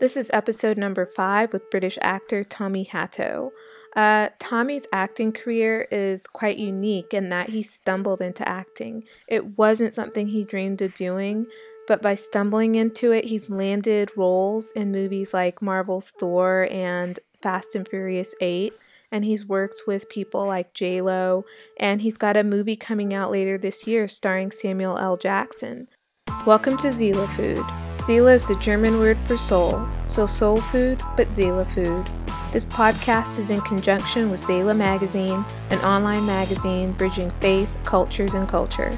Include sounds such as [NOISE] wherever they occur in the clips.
This is episode number five with British actor Tommy Hatto. Uh, Tommy's acting career is quite unique in that he stumbled into acting. It wasn't something he dreamed of doing, but by stumbling into it, he's landed roles in movies like Marvel's Thor and Fast and Furious 8. And he's worked with people like J Lo, and he's got a movie coming out later this year starring Samuel L. Jackson. Welcome to Seele Food. Seele is the German word for soul, so soul food, but Seele food. This podcast is in conjunction with Seele Magazine, an online magazine bridging faith, cultures, and culture.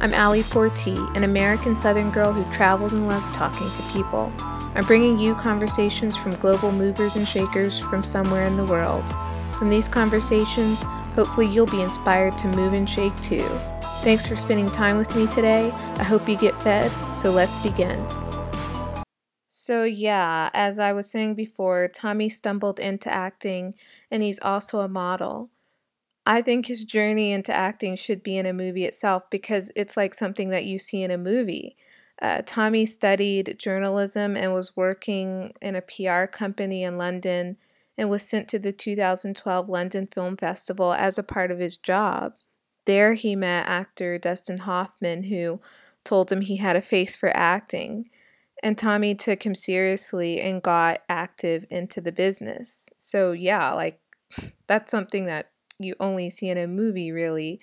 I'm Ali Porti, an American Southern girl who travels and loves talking to people. I'm bringing you conversations from global movers and shakers from somewhere in the world. From these conversations, hopefully you'll be inspired to move and shake too. Thanks for spending time with me today. I hope you get fed, so let's begin. So, yeah, as I was saying before, Tommy stumbled into acting and he's also a model. I think his journey into acting should be in a movie itself because it's like something that you see in a movie. Uh, Tommy studied journalism and was working in a PR company in London and was sent to the 2012 London Film Festival as a part of his job. There, he met actor Dustin Hoffman, who told him he had a face for acting. And Tommy took him seriously and got active into the business. So, yeah, like [LAUGHS] that's something that you only see in a movie, really.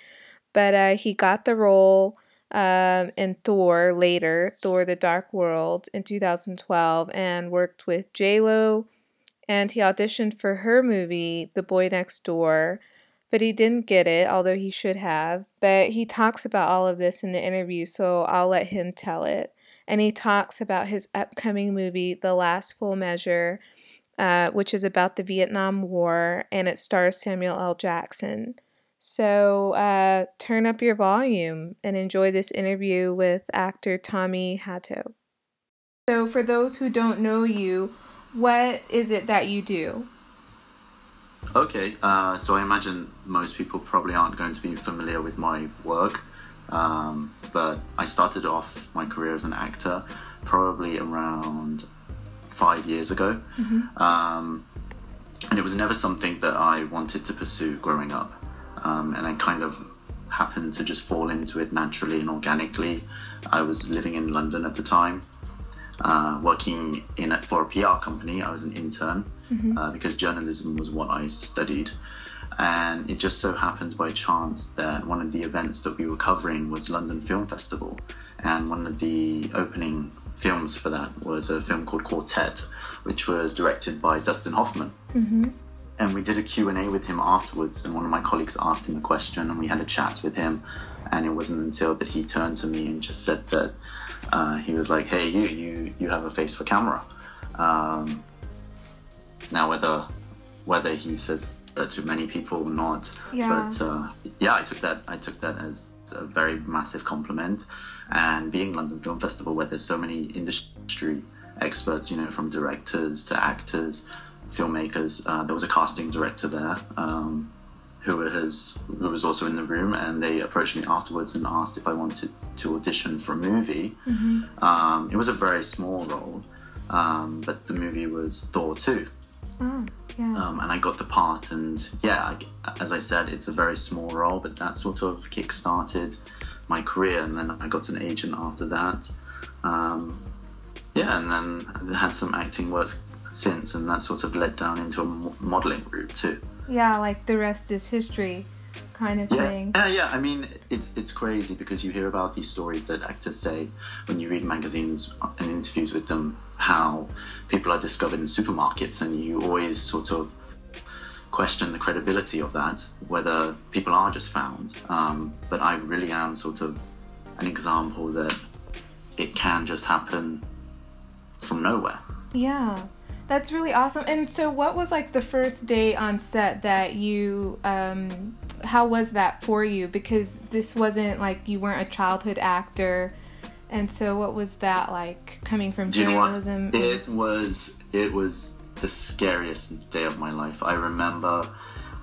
But uh, he got the role um, in Thor later, Thor the Dark World in 2012, and worked with J-Lo. And he auditioned for her movie, The Boy Next Door, but he didn't get it, although he should have. But he talks about all of this in the interview, so I'll let him tell it and he talks about his upcoming movie, The Last Full Measure, uh, which is about the Vietnam War, and it stars Samuel L. Jackson. So uh, turn up your volume and enjoy this interview with actor Tommy Hatto. So, for those who don't know you, what is it that you do? Okay, uh, so I imagine most people probably aren't going to be familiar with my work. Um, but I started off my career as an actor probably around five years ago. Mm-hmm. Um, and it was never something that I wanted to pursue growing up. Um, and I kind of happened to just fall into it naturally and organically. I was living in London at the time, uh, working in for a PR company. I was an intern mm-hmm. uh, because journalism was what I studied. And it just so happened by chance that one of the events that we were covering was London Film Festival. And one of the opening films for that was a film called Quartet, which was directed by Dustin Hoffman. Mm-hmm. And we did a Q&A with him afterwards, and one of my colleagues asked him a question, and we had a chat with him. And it wasn't until that he turned to me and just said that uh, he was like, "Hey, you, you, you have a face for camera." Um, now, whether whether he says uh, to many people not. Yeah. But uh, yeah, I took that I took that as a very massive compliment. And being London Film Festival, where there's so many industry experts, you know, from directors to actors, filmmakers, uh, there was a casting director there. Um, who was who was also in the room, and they approached me afterwards and asked if I wanted to audition for a movie. Mm-hmm. Um, it was a very small role, um, but the movie was Thor 2. Oh, yeah. Um, and I got the part, and yeah, I, as I said, it's a very small role, but that sort of kick-started my career, and then I got an agent after that. Um, yeah, and then I had some acting work since, and that sort of led down into a modeling route too. Yeah, like the rest is history kind of yeah. thing. Yeah, yeah. I mean, it's it's crazy because you hear about these stories that actors say when you read magazines and interviews with them, how people are discovered in supermarkets, and you always sort of question the credibility of that, whether people are just found. Um, but I really am sort of an example that it can just happen from nowhere. Yeah. That's really awesome. And so, what was like the first day on set that you um, how was that for you? Because this wasn't like you weren't a childhood actor, and so what was that like coming from Do journalism? You know it was it was the scariest day of my life. I remember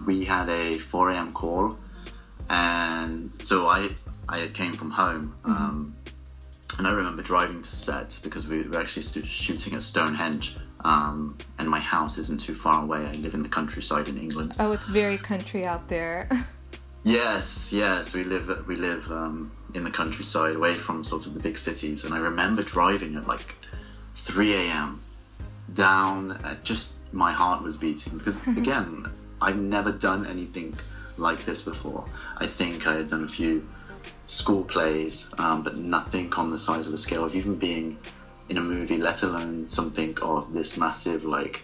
we had a 4 a.m. call, and so I I came from home. Mm-hmm. Um, and I remember driving to set because we were actually shooting at Stonehenge, Um, and my house isn't too far away. I live in the countryside in England. Oh, it's very country out there. [LAUGHS] yes, yes, we live we live um, in the countryside, away from sort of the big cities. And I remember driving at like 3 a.m. down. Uh, just my heart was beating because [LAUGHS] again, I've never done anything like this before. I think I had done a few school plays, um, but nothing on the size of a scale of even being in a movie, let alone something of this massive like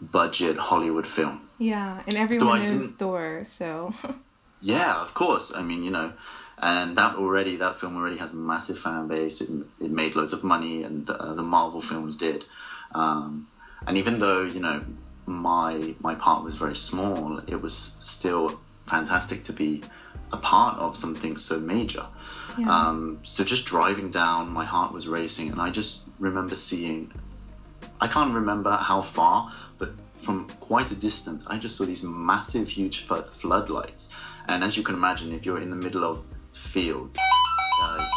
budget Hollywood film. Yeah, and everyone so knows Thor, so. [LAUGHS] yeah, of course. I mean, you know, and that already that film already has a massive fan base. It, it made loads of money, and uh, the Marvel films did. Um, and even though you know my my part was very small, it was still fantastic to be a part of something so major. Yeah. Um, so just driving down, my heart was racing, and I just remember seeing. I can't remember how far, but from quite a distance, I just saw these massive, huge floodlights. And as you can imagine, if you're in the middle of fields, uh,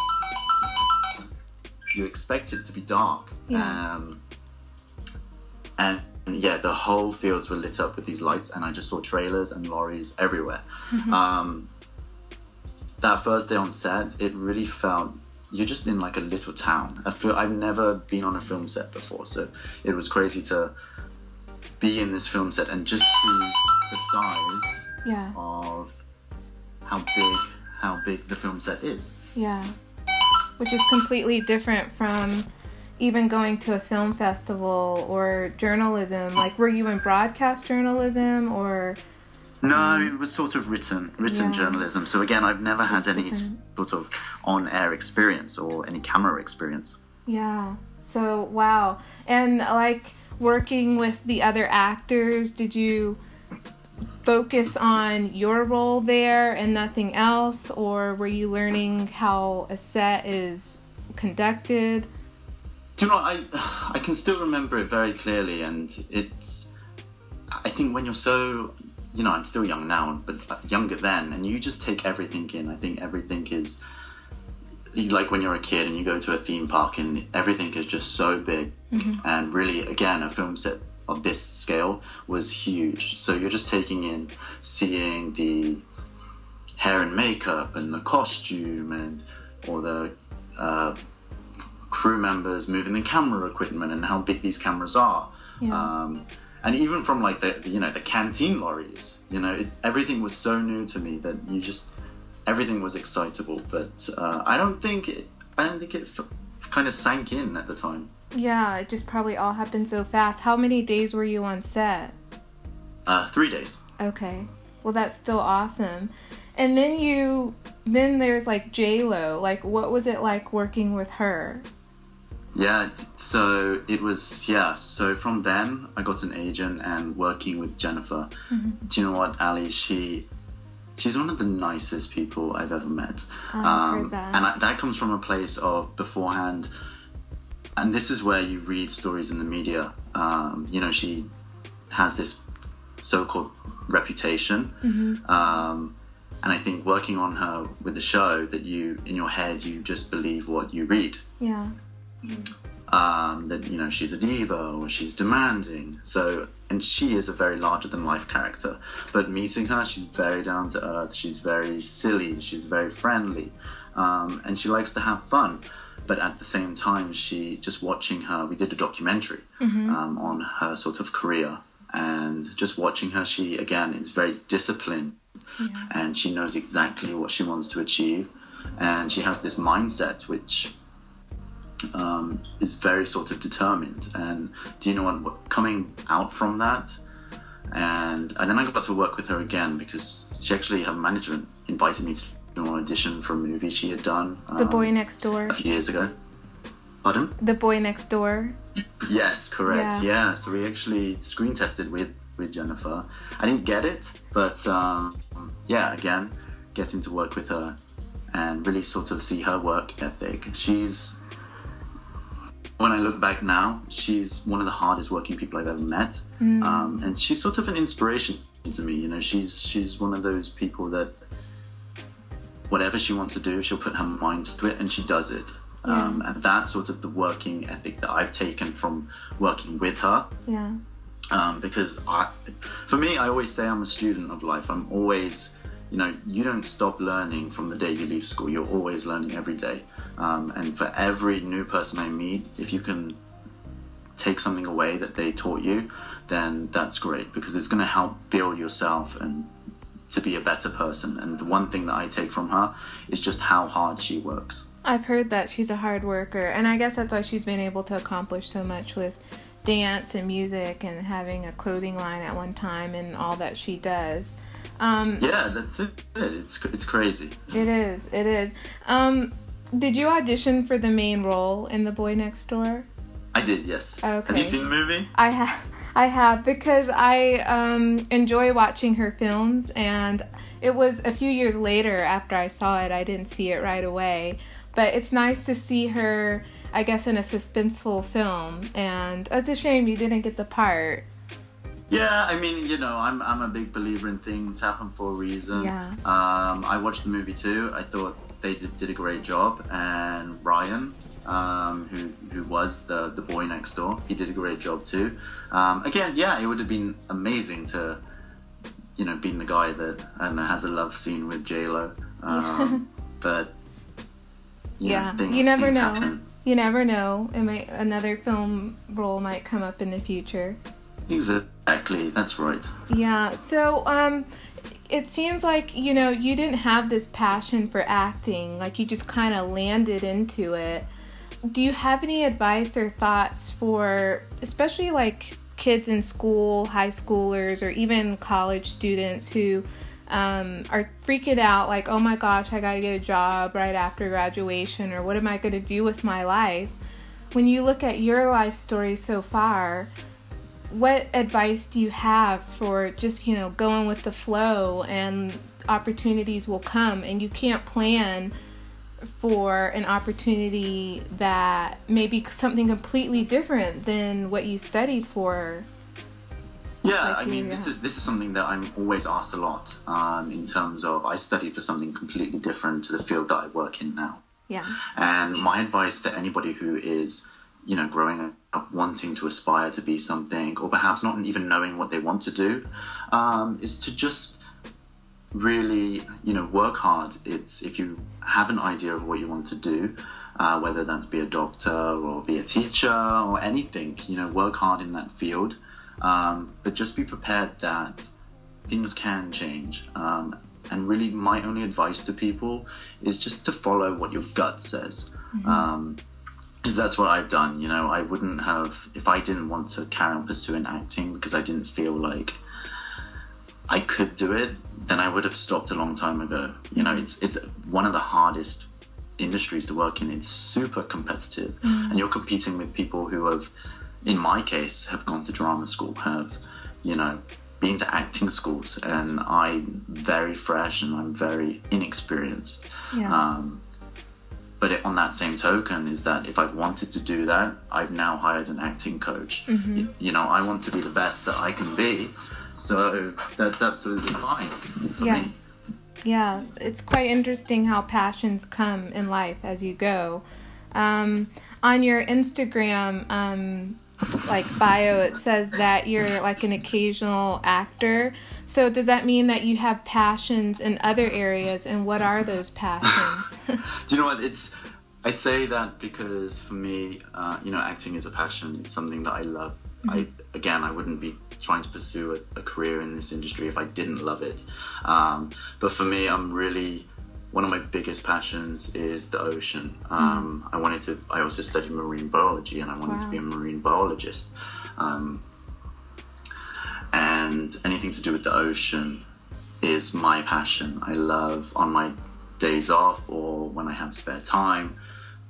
you expect it to be dark. Yeah. Um, and yeah, the whole fields were lit up with these lights, and I just saw trailers and lorries everywhere. Mm-hmm. Um, that first day on set, it really felt you're just in like a little town. I feel I've never been on a film set before, so it was crazy to be in this film set and just see the size yeah. of how big how big the film set is. Yeah, which is completely different from even going to a film festival or journalism. Like, were you in broadcast journalism or? No, um, it was sort of written written yeah. journalism. So again, I've never had any different. sort of on air experience or any camera experience. Yeah. So wow, and like working with the other actors, did you? focus on your role there and nothing else or were you learning how a set is conducted do you know I I can still remember it very clearly, and it's I think when you're so you know I'm still young now, but younger then, and you just take everything in. I think everything is like when you're a kid and you go to a theme park and everything is just so big, mm-hmm. and really again a film set of this scale was huge. So you're just taking in seeing the hair and makeup and the costume and all the uh, crew members moving the camera equipment and how big these cameras are. Yeah. Um, and even from like the you know the canteen lorries, you know it, everything was so new to me that you just everything was excitable. But uh, I don't think it, I don't think it f- kind of sank in at the time. Yeah, it just probably all happened so fast. How many days were you on set? Uh, three days. Okay. Well, that's still awesome. And then you, then there's like J Lo. Like, what was it like working with her? Yeah, so it was, yeah. So from then, I got an agent and working with Jennifer. Mm-hmm. Do you know what, Ali? She she's one of the nicest people I've ever met. Oh, um, that. And I, that comes from a place of beforehand. And this is where you read stories in the media. Um, you know, she has this so-called reputation. Mm-hmm. Um, and I think working on her with the show, that you in your head you just believe what you read. Yeah. Um, that you know she's a diva or she's demanding. So and she is a very larger than life character. But meeting her, she's very down to earth. She's very silly. She's very friendly, um, and she likes to have fun. But at the same time, she just watching her. We did a documentary mm-hmm. um, on her sort of career, and just watching her, she again is very disciplined, yeah. and she knows exactly what she wants to achieve, and she has this mindset which um, is very sort of determined. And do you know what? Coming out from that, and and then I got to work with her again because she actually her management invited me to do an audition for a movie she had done. Um, the Boy um, Next Door. A few years ago. Pardon? The Boy Next Door. [LAUGHS] yes, correct. Yeah. yeah. So we actually screen tested with with Jennifer. I didn't get it, but um, yeah, again, getting to work with her and really sort of see her work ethic. She's when I look back now, she's one of the hardest working people I've ever met, mm. um, and she's sort of an inspiration to me. You know, she's she's one of those people that whatever she wants to do, she'll put her mind to it, and she does it. Um, and that's sort of the working ethic that I've taken from working with her. Yeah. Um, because I, for me, I always say I'm a student of life. I'm always, you know, you don't stop learning from the day you leave school. You're always learning every day. Um, and for every new person I meet, if you can take something away that they taught you, then that's great because it's going to help build yourself and to be a better person. And the one thing that I take from her is just how hard she works. I've heard that she's a hard worker, and I guess that's why she's been able to accomplish so much with dance and music and having a clothing line at one time and all that she does. Um, yeah, that's it. It's it's crazy. It is. It is. Um, did you audition for the main role in The Boy Next Door? I did. Yes. Okay. Have you seen the movie? I have. I have because I um, enjoy watching her films, and it was a few years later after I saw it. I didn't see it right away, but it's nice to see her, I guess, in a suspenseful film. And it's a shame you didn't get the part. Yeah, I mean, you know, I'm I'm a big believer in things happen for a reason. Yeah. Um, I watched the movie too. I thought they did, did a great job, and Ryan, um, who who was the the boy next door, he did a great job too. Um, again, yeah, it would have been amazing to, you know, being the guy that I don't know has a love scene with J Lo, um, but you yeah, know, things, you never know. happen. You never know. It might another film role might come up in the future. Exactly, that's right. Yeah. So, um, it seems like you know you didn't have this passion for acting. Like you just kind of landed into it. Do you have any advice or thoughts for, especially like kids in school, high schoolers, or even college students who um, are freaking out, like, oh my gosh, I gotta get a job right after graduation, or what am I gonna do with my life? When you look at your life story so far, what advice do you have for just you know going with the flow and opportunities will come and you can't plan for an opportunity that may be something completely different than what you studied for Yeah, I mean, this is this is something that I'm always asked a lot. Um, in terms of, I studied for something completely different to the field that I work in now. yeah And my advice to anybody who is, you know, growing up wanting to aspire to be something, or perhaps not even knowing what they want to do, um, is to just really, you know, work hard. It's if you have an idea of what you want to do, uh, whether that's be a doctor or be a teacher or anything, you know, work hard in that field. Um, but just be prepared that things can change. Um, and really, my only advice to people is just to follow what your gut says. Um, because that's what I've done. You know, I wouldn't have if I didn't want to carry on pursuing acting because I didn't feel like I could do it. Then I would have stopped a long time ago. You know, it's it's one of the hardest industries to work in. It's super competitive, and you're competing with people who have, in my case, have gone to drama school, have, you know, been to acting schools, and I'm very fresh and I'm very inexperienced. yeah Um, but it, on that same token, is that if I've wanted to do that, I've now hired an acting coach. Y- You, know, I want to be the best that I can be, so that's absolutely fine for Yeah. me. Yeah, it's quite interesting how passions come in life as you go. Um, on your Instagram, um, like bio, it says that you're like an occasional actor. So does that mean that you have passions in other areas, and what are those passions? [LAUGHS] Do you know what? It's I say that because for me, uh, you know, acting is a passion. It's something that I love. I again, I wouldn't be trying to pursue a, a career in this industry if I didn't love it. Um, but for me, I'm really one of my biggest passions is the ocean. Um, I wanted to. I also studied marine biology, and I wanted to be a marine biologist. Um, and anything to do with the ocean is my passion. I love on my days off or when I have spare time.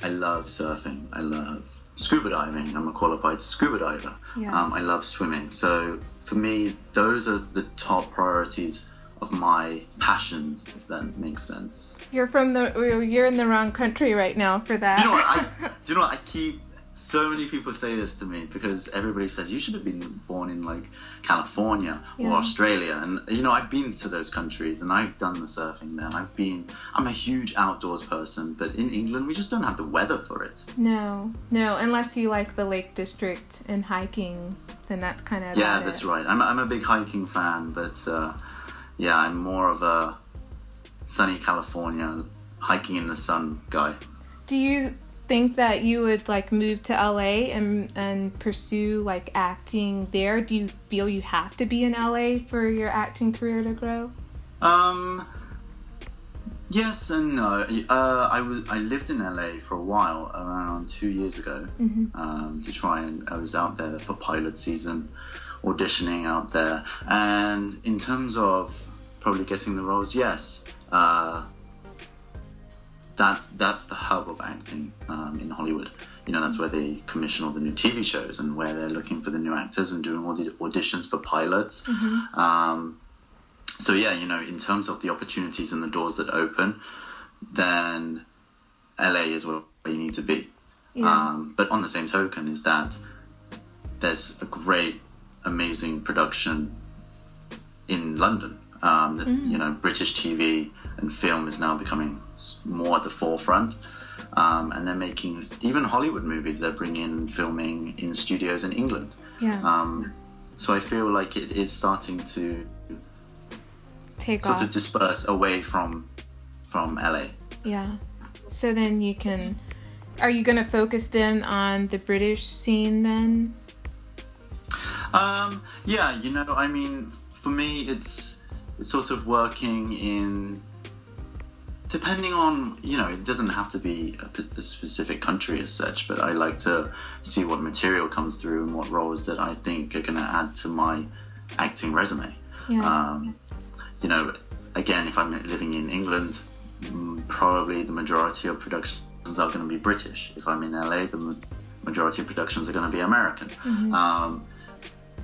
I love surfing. I love scuba diving. I'm a qualified scuba diver. Yeah. Um, I love swimming. So for me, those are the top priorities of my passions, if that makes sense. you're from the you're in the wrong country right now for that. Do you know what? I, do [LAUGHS] you know what? I keep so many people say this to me because everybody says you should have been born in like California or Australia, and you know I've been to those countries and I've done the surfing there. I've been. I'm a huge outdoors person, but in England we just don't have the weather for it. No, no, unless you like the Lake District and hiking, then that's kind of Yeah, that's right. I'm, I'm a big hiking fan, but uh, yeah, I'm more of a sunny California hiking in the sun guy. Do you think that you would like move to LA and and pursue like acting there? Do you feel you have to be in LA for your acting career to grow? Um, yes and no. Uh, I was I lived in LA for a while, around two years ago, Mhm. um, to try and I was out there for pilot season, auditioning out there, and in terms of probably getting the roles, yes. Uh, that's that's the hub of acting um, in Hollywood. You know, that's where they commission all the new TV shows and where they're looking for the new actors and doing all the auditions for pilots. Um, so yeah, you know, in terms of the opportunities and the doors that open, then LA is where you need to be. Yeah. Um, but on the same token, is that there's a great, amazing production in London. Um, that, You know, British TV and film is now becoming more at the forefront. Um, and they're making even Hollywood movies. They're bringing filming in studios in England. yeah. Um, so I feel like it is starting to Take sort off. of disperse away from from LA. Yeah. So then you can. Are you going to focus then on the British scene then? Um, yeah, you know, I mean, for me, it's it's sort of working in. Depending on, you know, it doesn't have to be a specific country as such, but I like to see what material comes through and what roles that I think are going to add to my acting resume. Yeah. Um, you know, again, if I'm living in England, mm, probably the majority of productions are going to be British. If I'm in LA, the majority of productions are going to be American. Um,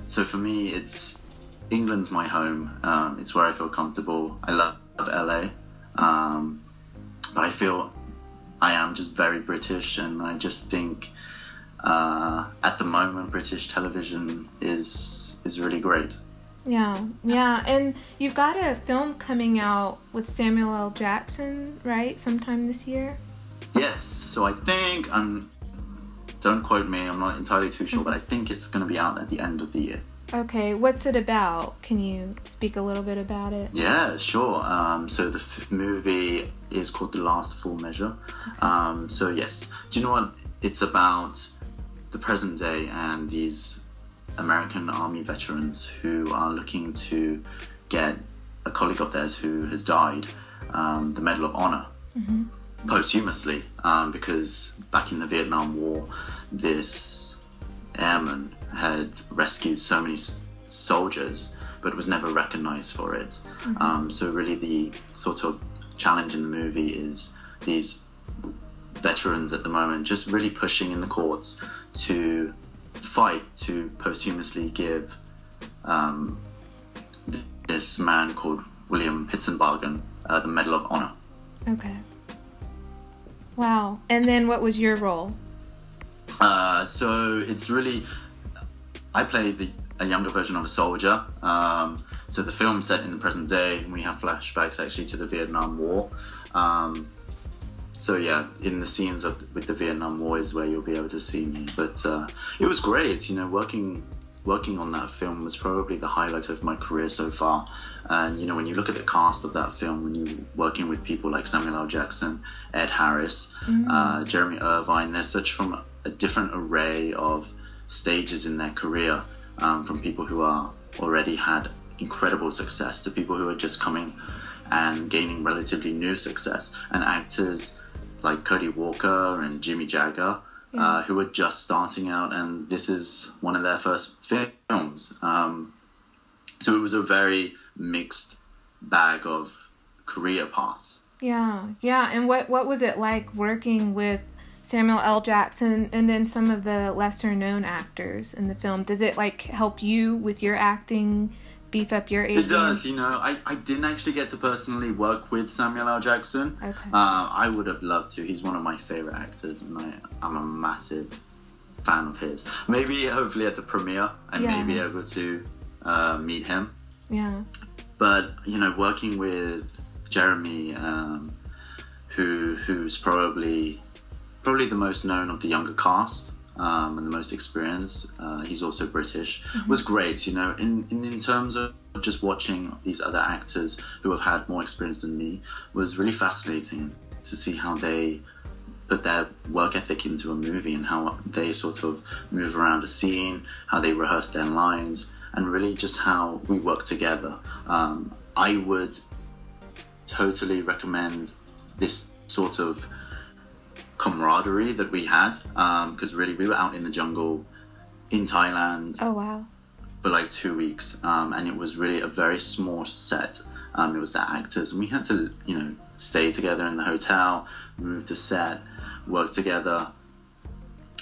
so for me, it's England's my home. Um, it's where I feel comfortable. I love LA, um, but I feel I am just very British, and I just think uh, at the moment British television is is really great. Yeah, yeah, and you've got a film coming out with Samuel L. Jackson, right? Sometime this year. Yes, so I think I'm. Don't quote me. I'm not entirely too sure, but I think it's going to be out at the end of the year. Okay, what's it about? Can you speak a little bit about it? Yeah, sure. Um, so the f- movie is called The Last Full Measure. Um, so yes, do you know what? It's about the present day and these American Army veterans who are looking to get a colleague of theirs who has died um, the Medal of Honor posthumously um, because back in the Vietnam War, this airman had rescued so many s- soldiers but was never recognized for it. Um, so, really, the sort of challenge in the movie is these veterans at the moment just really pushing in the courts to fight to posthumously give um, this man called William Pitsenbarger uh, the Medal of Honor. Okay. Wow. And then what was your role? Uh, so it's really, I play the, a younger version of a soldier. Um, so the film's set in the present day. And we have flashbacks actually to the Vietnam War. Um, so yeah, in the scenes of with the Vietnam War is where you'll be able to see me. But uh, it was great, you know, working working on that film was probably the highlight of my career so far. And you know, when you look at the cast of that film, when you're working with people like Samuel L. Jackson, Ed Harris, uh, Jeremy Irvine, they're such from a different array of stages in their career, um, from people who are already had incredible success to people who are just coming and gaining relatively new success, and actors like Cody Walker and Jimmy Jagger. Uh, who are just starting out, and this is one of their first films. Um, so it was a very mixed bag of career paths. Yeah, yeah. And what what was it like working with Samuel L. Jackson and then some of the lesser known actors in the film? Does it like help you with your acting, beef up your aging? It does, you know. I, I didn't actually get to personally work with Samuel L. Jackson. Okay. Uh, I would have loved to. He's one of my favorite actors, and I, I'm a massive fan of his. Maybe hopefully at the premiere I Yeah. may be able to uh, meet him. Yeah. But you know, working with Jeremy, um, who who's probably probably the most known of the younger cast um, and the most experienced. Uh, he's also British. Was great. You know, in, in in terms of just watching these other actors who have had more experience than me was really fascinating to see how they put their work ethic into a movie and how they sort of move around a scene, how they rehearse their lines, and really just how we work together. Um, I would totally recommend this sort of camaraderie that we had because really we were out in the jungle in Thailand Oh wow. for like two weeks, um, and it was really a very small set. Um, it was the actors, and we had to, you know, stay together in the hotel, move to set, work together.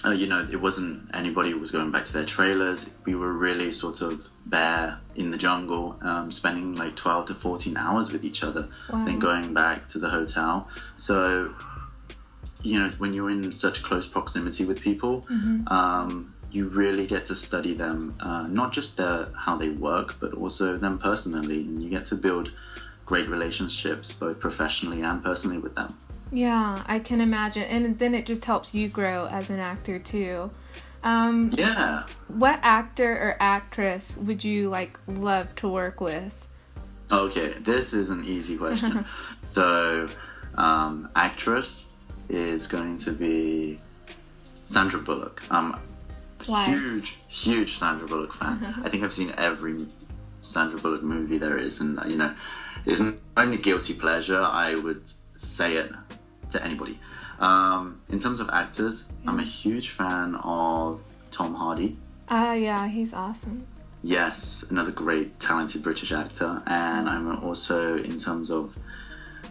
Uh, you know, it wasn't anybody who was going back to their trailers. We were really sort of there in the jungle, um, spending like 12 to 14 hours with each other, Wow. then going back to the hotel. So, you know, when you're in such close proximity with people, Mhm. um, you really get to study them, uh, not just their how they work, but also them personally, and you get to build great relationships, both professionally and personally, with them. Yeah, I can imagine. And then it just helps you grow as an actor too. Um, Yeah. what actor or actress would you like love to work with? Okay, this is an easy question. [LAUGHS] so, um, actress is going to be Sandra Bullock. I'm Why? huge, huge Sandra Bullock fan. [LAUGHS] I think I've seen every Sandra Bullock movie there is, and you know, it's not only guilty pleasure. I would say it to anybody. Um, in terms of actors, I'm a huge fan of Tom Hardy. Ah, yeah, he's awesome. Yes, another great talented British actor, and I'm also in terms of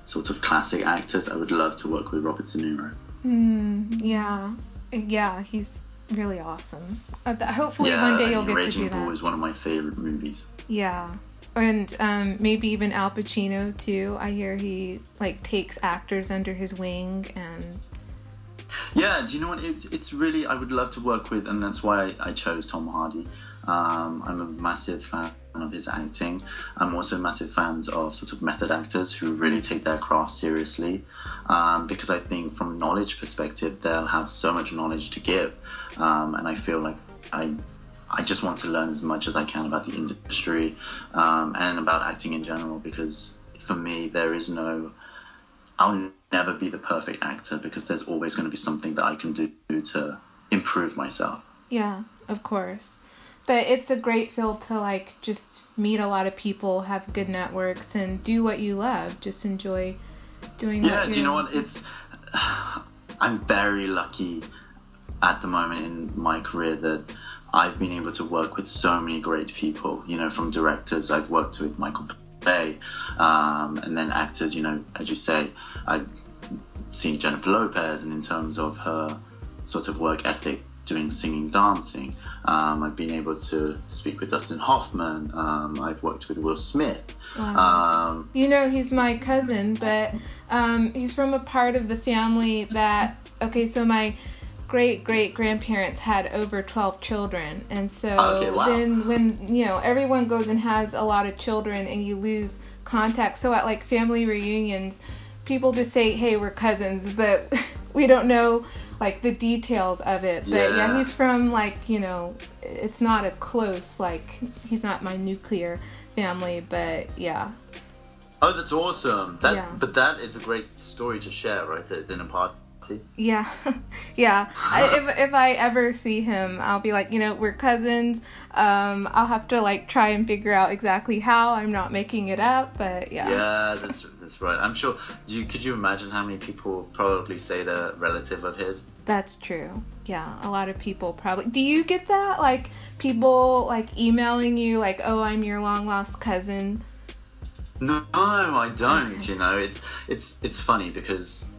sort of classic actors. I would love to work with Robert De Niro. Hmm. Yeah. Yeah, he's really awesome. Uh, th- hopefully yeah, one day you'll get to Raging do Bull that. is one of my favorite movies. Yeah. And um, maybe even Al Pacino too. I hear he like takes actors under his wing and Yeah, do you know what? It's, it's really, I would love to work with, and that's why I, I chose Tom Hardy. Um, I'm a massive fan of his acting. I'm also massive fans of sort of method actors who really take their craft seriously. Um, because I think, from a knowledge perspective, they'll have so much knowledge to give. Um, and I feel like I, I just want to learn as much as I can about the industry um, and about acting in general. Because for me, there is no I'll never be the perfect actor because there's always going to be something that I can do to improve myself. Yeah, of course. But it's a great field to like just meet a lot of people, have good networks, and do what you love. Just enjoy doing. That. Yeah, do you know what? It's [SIGHS] I'm very lucky at the moment in my career that I've been able to work with so many great people. You know, from directors I've worked with Michael Bay, um, and then actors. You know, as you say, I've seen Jennifer Lopez, and in terms of her sort of work ethic, doing singing, dancing. Um, I've been able to speak with Dustin Hoffman. Um, I've worked with Will Smith. Wow. Um, You know, he's my cousin, but um, he's from a part of the family that. Okay, so my great great grandparents had over 12 children. And so Okay, wow. then, when, you know, everyone goes and has a lot of children and you lose contact. So at like family reunions, people just say, hey, we're cousins, but [LAUGHS] we don't know like the details of it. But yeah, Yeah. he's from like, you know, it's not a close, like, he's not my nuclear family, but yeah. Oh, that's awesome. That, Yeah. But that is a great story to share, right? At a dinner party. Yeah, [LAUGHS] yeah. I, if if I ever see him, I'll be like, you know, we're cousins. Um, I'll have to like try and figure out exactly how. I'm not making it up, but yeah. Yeah, that's that's right. I'm sure. Do you, could you imagine how many people probably say they're relative of his? That's true. Yeah, a lot of people probably. Do you get that? Like people like emailing you, like, oh, I'm your long lost cousin. No, I don't. Okay. You know, it's it's it's funny because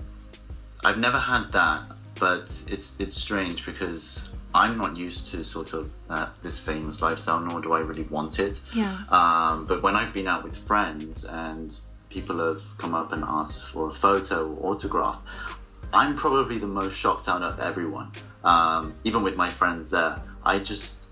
I've never had that, but it's it's strange because I'm not used to sort of uh, this famous lifestyle, nor do I really want it. Yeah. Um, but when I've been out with friends and people have come up and asked for a photo or autograph, I'm probably the most shocked out of everyone. Um, even with my friends there, I just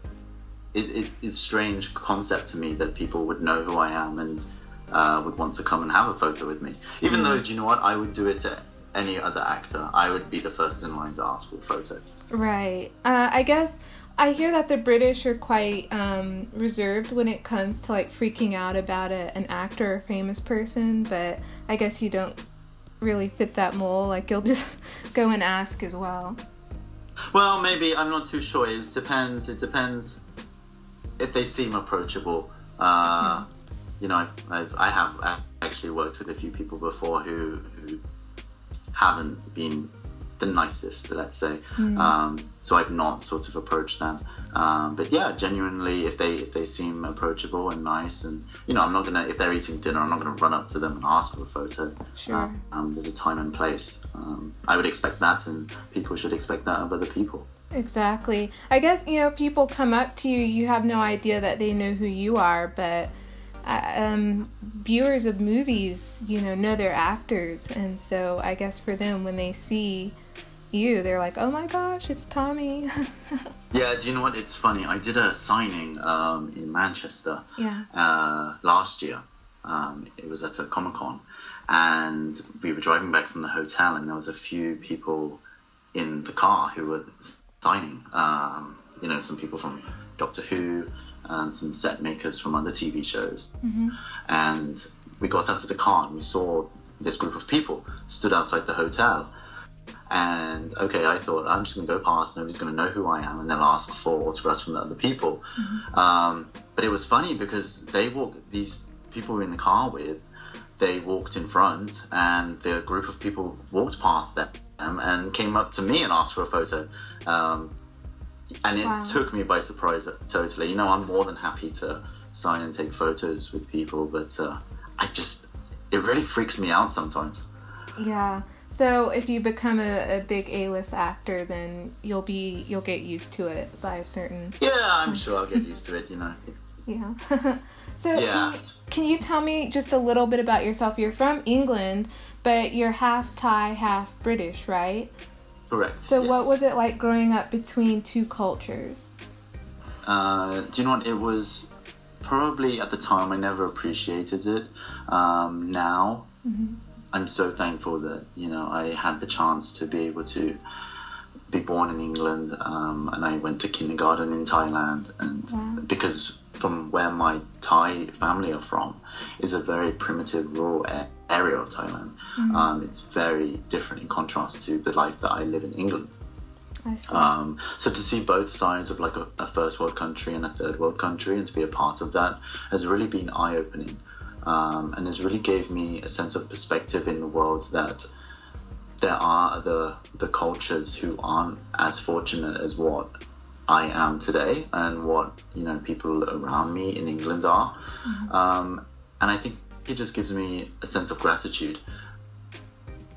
it, it, it's a strange concept to me that people would know who I am and uh, would want to come and have a photo with me. Even Mm. though, do you know what? I would do it to any other actor. I would be the first in line to ask for a photo. Right. Uh, I guess I hear that the British are quite um, reserved when it comes to like freaking out about a, an actor or a famous person, but I guess you don't really fit that mold. Like you'll [LAUGHS] just go and ask as well. Well, maybe I'm not too sure. It depends. It depends if they seem approachable. Uh, You know, I've, I've I have actually worked with a few people before who who haven't been the nicest, let's say. Um, so I've not sort of approached them. Um, but yeah, genuinely, if they if they seem approachable and nice, and you know, I'm not gonna if they're eating dinner, I'm not gonna run up to them and ask for a photo. Sure. Uh, um, there's a time and place. Um, I would expect that, and people should expect that of other people. Exactly. I guess, you know, people come up to you, you have no idea that they know who you are, but um, viewers of movies, you know, know their actors. And so I guess for them, when they see you, they're like, oh my gosh, it's Tommy. [LAUGHS] Yeah, do you know what? It's funny. I did a signing um, in Manchester yeah. uh, last year. Um, it was at a Comic Con, and we were driving back from the hotel, and there was a few people in the car who were signing. Um, you know, some people from Doctor Who and some set makers from other TV shows. And we got out of the car and we saw this group of people stood outside the hotel. And okay, I thought I'm just gonna go past. Nobody's gonna know who I am, and then ask for autographs from the other people. Um, but it was funny because they walked. These people we were in the car with, they walked in front, and the group of people walked past them and came up to me and asked for a photo. Um, and it Wow. took me by surprise totally. You know, I'm more than happy to sign and take photos with people, but uh, I just it really freaks me out sometimes. Yeah. So if you become a, a big A-list actor, then you'll be you'll get used to it by a certain Yeah, I'm sure I'll get used to it. You know. [LAUGHS] yeah. [LAUGHS] so Yeah. can, you, can you tell me just a little bit about yourself? You're from England, but you're half Thai, half British, right? Correct. So what was it like growing up between two cultures? Uh, do you know what? It was probably at the time I never appreciated it. Um, now I'm so thankful that you know I had the chance to be able to be born in England, um, and I went to kindergarten in Thailand, and Wow. because from where my Thai family are from is a very primitive rural a- area of Thailand. Um, it's very different in contrast to the life that I live in England. Um, so to see both sides of like a, a first world country and a third world country and to be a part of that has really been eye opening. Um, and has really gave me a sense of perspective in the world that there are the the cultures who aren't as fortunate as what I am today and what you know people around me in England are. Um, and I think it just gives me a sense of gratitude.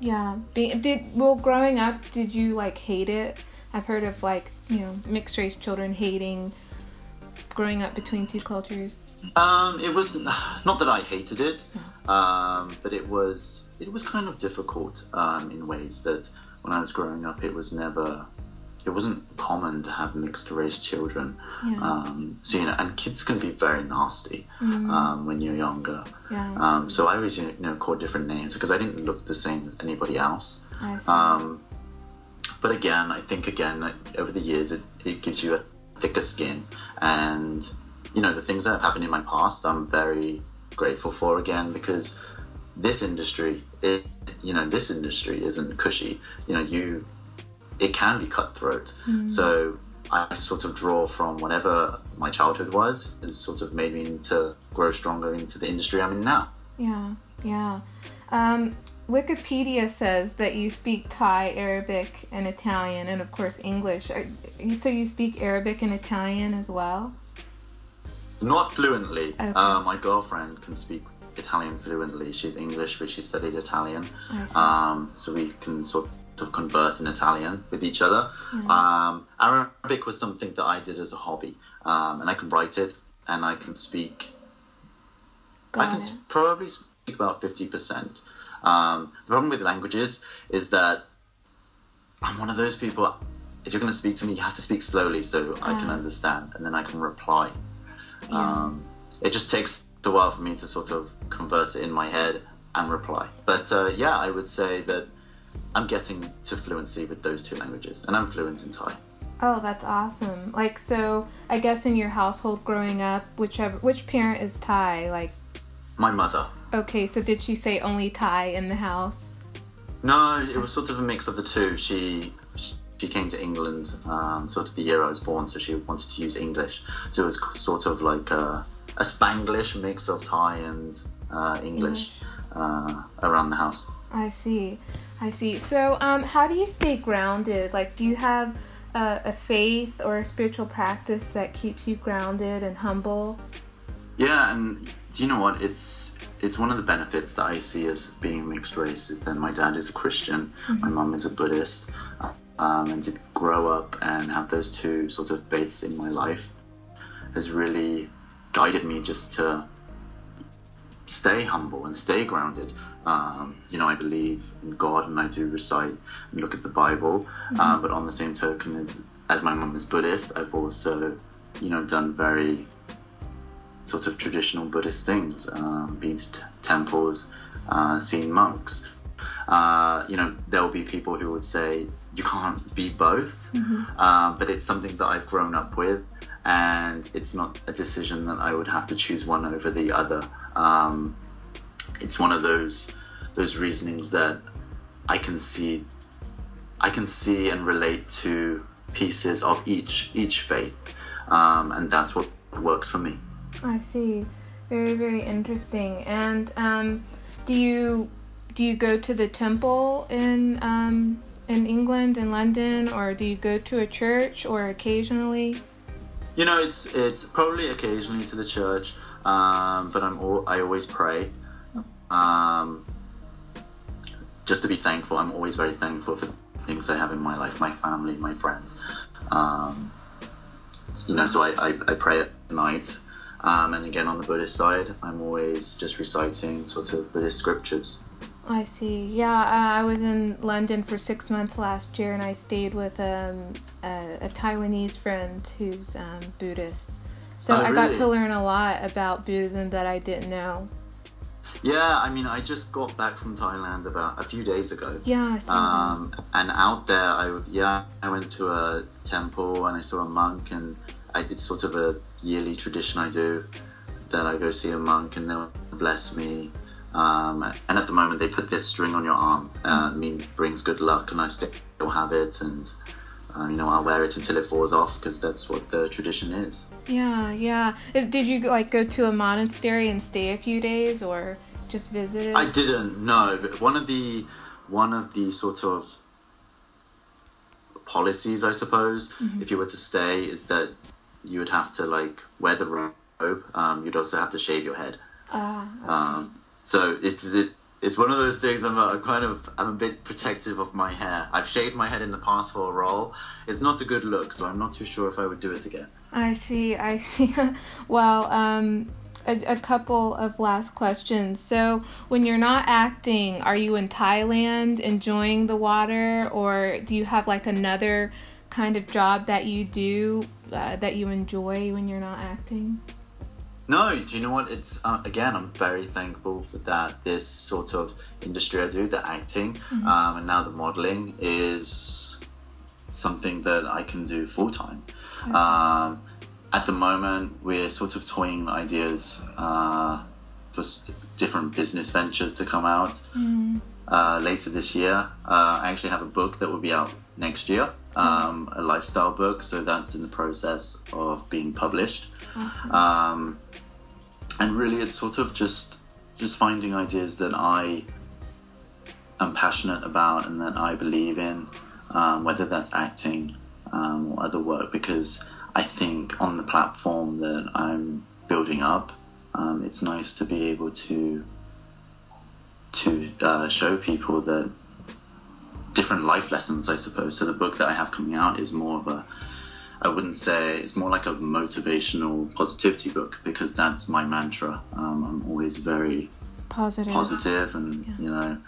yeah. Be, did well growing up? Did you like hate it? I've heard of like you know mixed race children hating growing up between two cultures. Um, it was [SIGHS] not that I hated it, um, but it was it was kind of difficult um, in ways that when I was growing up, it was never it wasn't common to have mixed race children. Yeah. Um, so you know, and kids can be very nasty um, when you're younger. Yeah. Um, so I always you know called different names because I didn't look the same as anybody else. Um, but again, I think again that over the years it, it gives you a thicker skin, and you know the things that have happened in my past, I'm very grateful for again because this industry, it you know this industry isn't cushy. You know you, it can be cutthroat. So I sort of draw from whatever my childhood was has sort of made me to grow stronger into the industry I'm in now. Yeah, yeah. Um, Wikipedia says that you speak Thai, Arabic, and Italian, and of course English. Are, so you speak Arabic and Italian as well? Not fluently. Okay. Uh, my girlfriend can speak Italian fluently. She's English, but she studied Italian. Um, so we can sort of converse in Italian with each other. Um, Arabic was something that I did as a hobby, um, and I can write it and I can speak. I can it. probably speak about fifty percent. Um, the problem with languages is that I'm one of those people. If you're going to speak to me, you have to speak slowly so I can understand, and then I can reply. Yeah. Um, it just takes a while for me to sort of converse in my head and reply. But uh, yeah, I would say that I'm getting to fluency with those two languages, and I'm fluent in Thai. Oh, that's awesome. Like so I guess in your household growing up, whichever which parent is Thai? Like My mother. okay, so did she say only Thai in the house? No, it was sort of a mix of the two. She she came to England um, sort of the year I was born, so she wanted to use English. So it was sort of like a, a Spanglish mix of Thai and uh, English uh, around the house. I see. I see. So, um, how do you stay grounded? Like, do you have a, a faith or a spiritual practice that keeps you grounded and humble? Yeah, and do you know what? It's it's one of the benefits that I see as being mixed race is that my dad is a Christian, my mum is a Buddhist, um, and to grow up and have those two sort of faiths in my life has really guided me just to stay humble and stay grounded. Um, you know, I believe in God and I do recite and look at the Bible, uh, but on the same token, as, as my mum is Buddhist, I've also, you know, done very sort of traditional Buddhist things, um, been to t- temples, uh, seen monks. Uh, you know, there will be people who would say you can't be both, uh, but it's something that I've grown up with, and it's not a decision that I would have to choose one over the other. Um, it's one of those those reasonings that I can see, I can see and relate to pieces of each each faith, um, and that's what works for me. I see. Very, very interesting. And um, do you do you go to the temple in um, in England in London, or do you go to a church, or occasionally? You know, it's it's probably occasionally to the church, um, but I'm all, I always pray. Um, just to be thankful. I'm always very thankful for things I have in my life, my family, my friends. Um, you know, so I, I, I pray at night. Um, and again, on the Buddhist side, I'm always just reciting sort of Buddhist scriptures. I see. Yeah, uh, I was in London for six months last year, and I stayed with um, a, a Taiwanese friend who's um, Buddhist. So Oh, I got to learn a lot about Buddhism that I didn't know. Yeah, I mean, I just got back from Thailand about a few days ago. Yeah. Um, and out there, I yeah, I went to a temple and I saw a monk, and I, it's sort of a yearly tradition I do that I go see a monk and they'll bless me. Um, and at the moment, they put this string on your arm, uh, mean brings good luck, and I still have it, and uh, you know I'll wear it until it falls off because that's what the tradition is. yeah, yeah. Did you like go to a monastery and stay a few days, or just visited? I didn't know, but one of the one of the sort of policies, I suppose, if you were to stay, is that you would have to like wear the robe. Um, you'd also have to shave your head. Ah, Um, so it's it, it's one of those things. I'm, a, I'm kind of I'm a bit protective of my hair. I've shaved my head in the past for a role. It's not a good look, so I'm not too sure if I would do it again. I see. I see. [LAUGHS] well, um, a, a couple of last questions. So, when you're not acting, are you in Thailand enjoying the water, or do you have like another kind of job that you do uh, that you enjoy when you're not acting? No, do you know what? It's uh, again, I'm very thankful for that. This sort of industry I do, the acting, um, and now the modeling is something that I can do full time. Um, at the moment, we're sort of toying ideas uh, for different business ventures to come out uh, later this year. Uh, I actually have a book that will be out next year, um, a lifestyle book. So that's in the process of being published. Awesome. Um, and really, it's sort of just just finding ideas that I am passionate about and that I believe in, um, whether that's acting um, or other work. Because I think on the platform that I'm building up, um, it's nice to be able to to uh, show people that different life lessons, I suppose. So the book that I have coming out is more of a I wouldn't say it's more like a motivational positivity book because that's my mantra. Um, I'm always very Positive. positive and you know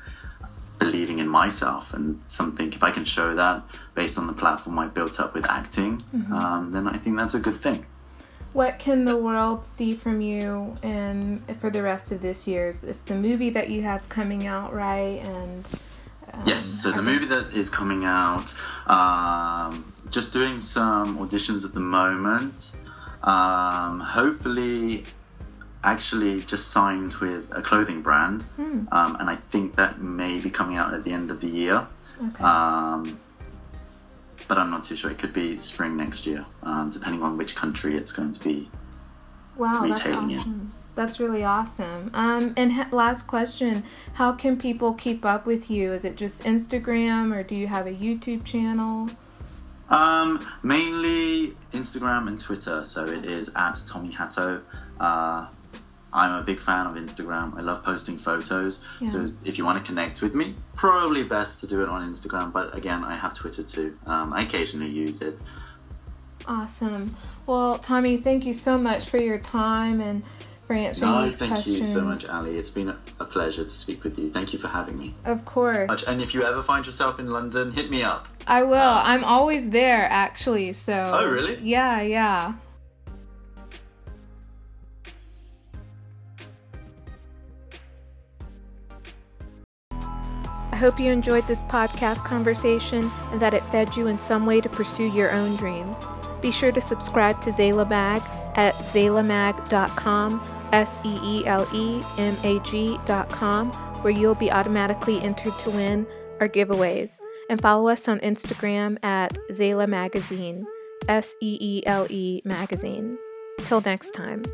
believing in myself and something. If I can show that based on the platform I built up with acting, mm-hmm. um, then I think that's a good thing. What can the world see from you and for the rest of this year? Is this the movie that you have coming out, right? And um, yes, so the movie that is coming out. Um, just doing some auditions at the moment. Um, hopefully, actually just signed with a clothing brand, hmm. um, and I think that may be coming out at the end of the year. Okay. Um, but I'm not too sure. It could be spring next year, um, depending on which country it's going to be wow, retailing that's awesome. in. That's really awesome. Um, and ha- last question: How can people keep up with you? Is it just Instagram, or do you have a YouTube channel? Um, mainly Instagram and Twitter. So it is at Tommy Hatto. Uh, I'm a big fan of Instagram. I love posting photos. Yeah. So if you want to connect with me, probably best to do it on Instagram. But again, I have Twitter too. Um, I occasionally use it. Awesome. Well, Tommy, thank you so much for your time and for answering no, these thank questions. you so much, Ali. It's been a pleasure to speak with you. Thank you for having me. Of course. And if you ever find yourself in London, hit me up. I will. Um, I'm always there, actually. So. Oh, really? Yeah, yeah. Hope you enjoyed this podcast conversation and that it fed you in some way to pursue your own dreams. Be sure to subscribe to Seele Mag at seelemag.com, S E E L E M A G.com, where you'll be automatically entered to win our giveaways. And follow us on Instagram at Seele Magazine, S E E L E Magazine. Till next time.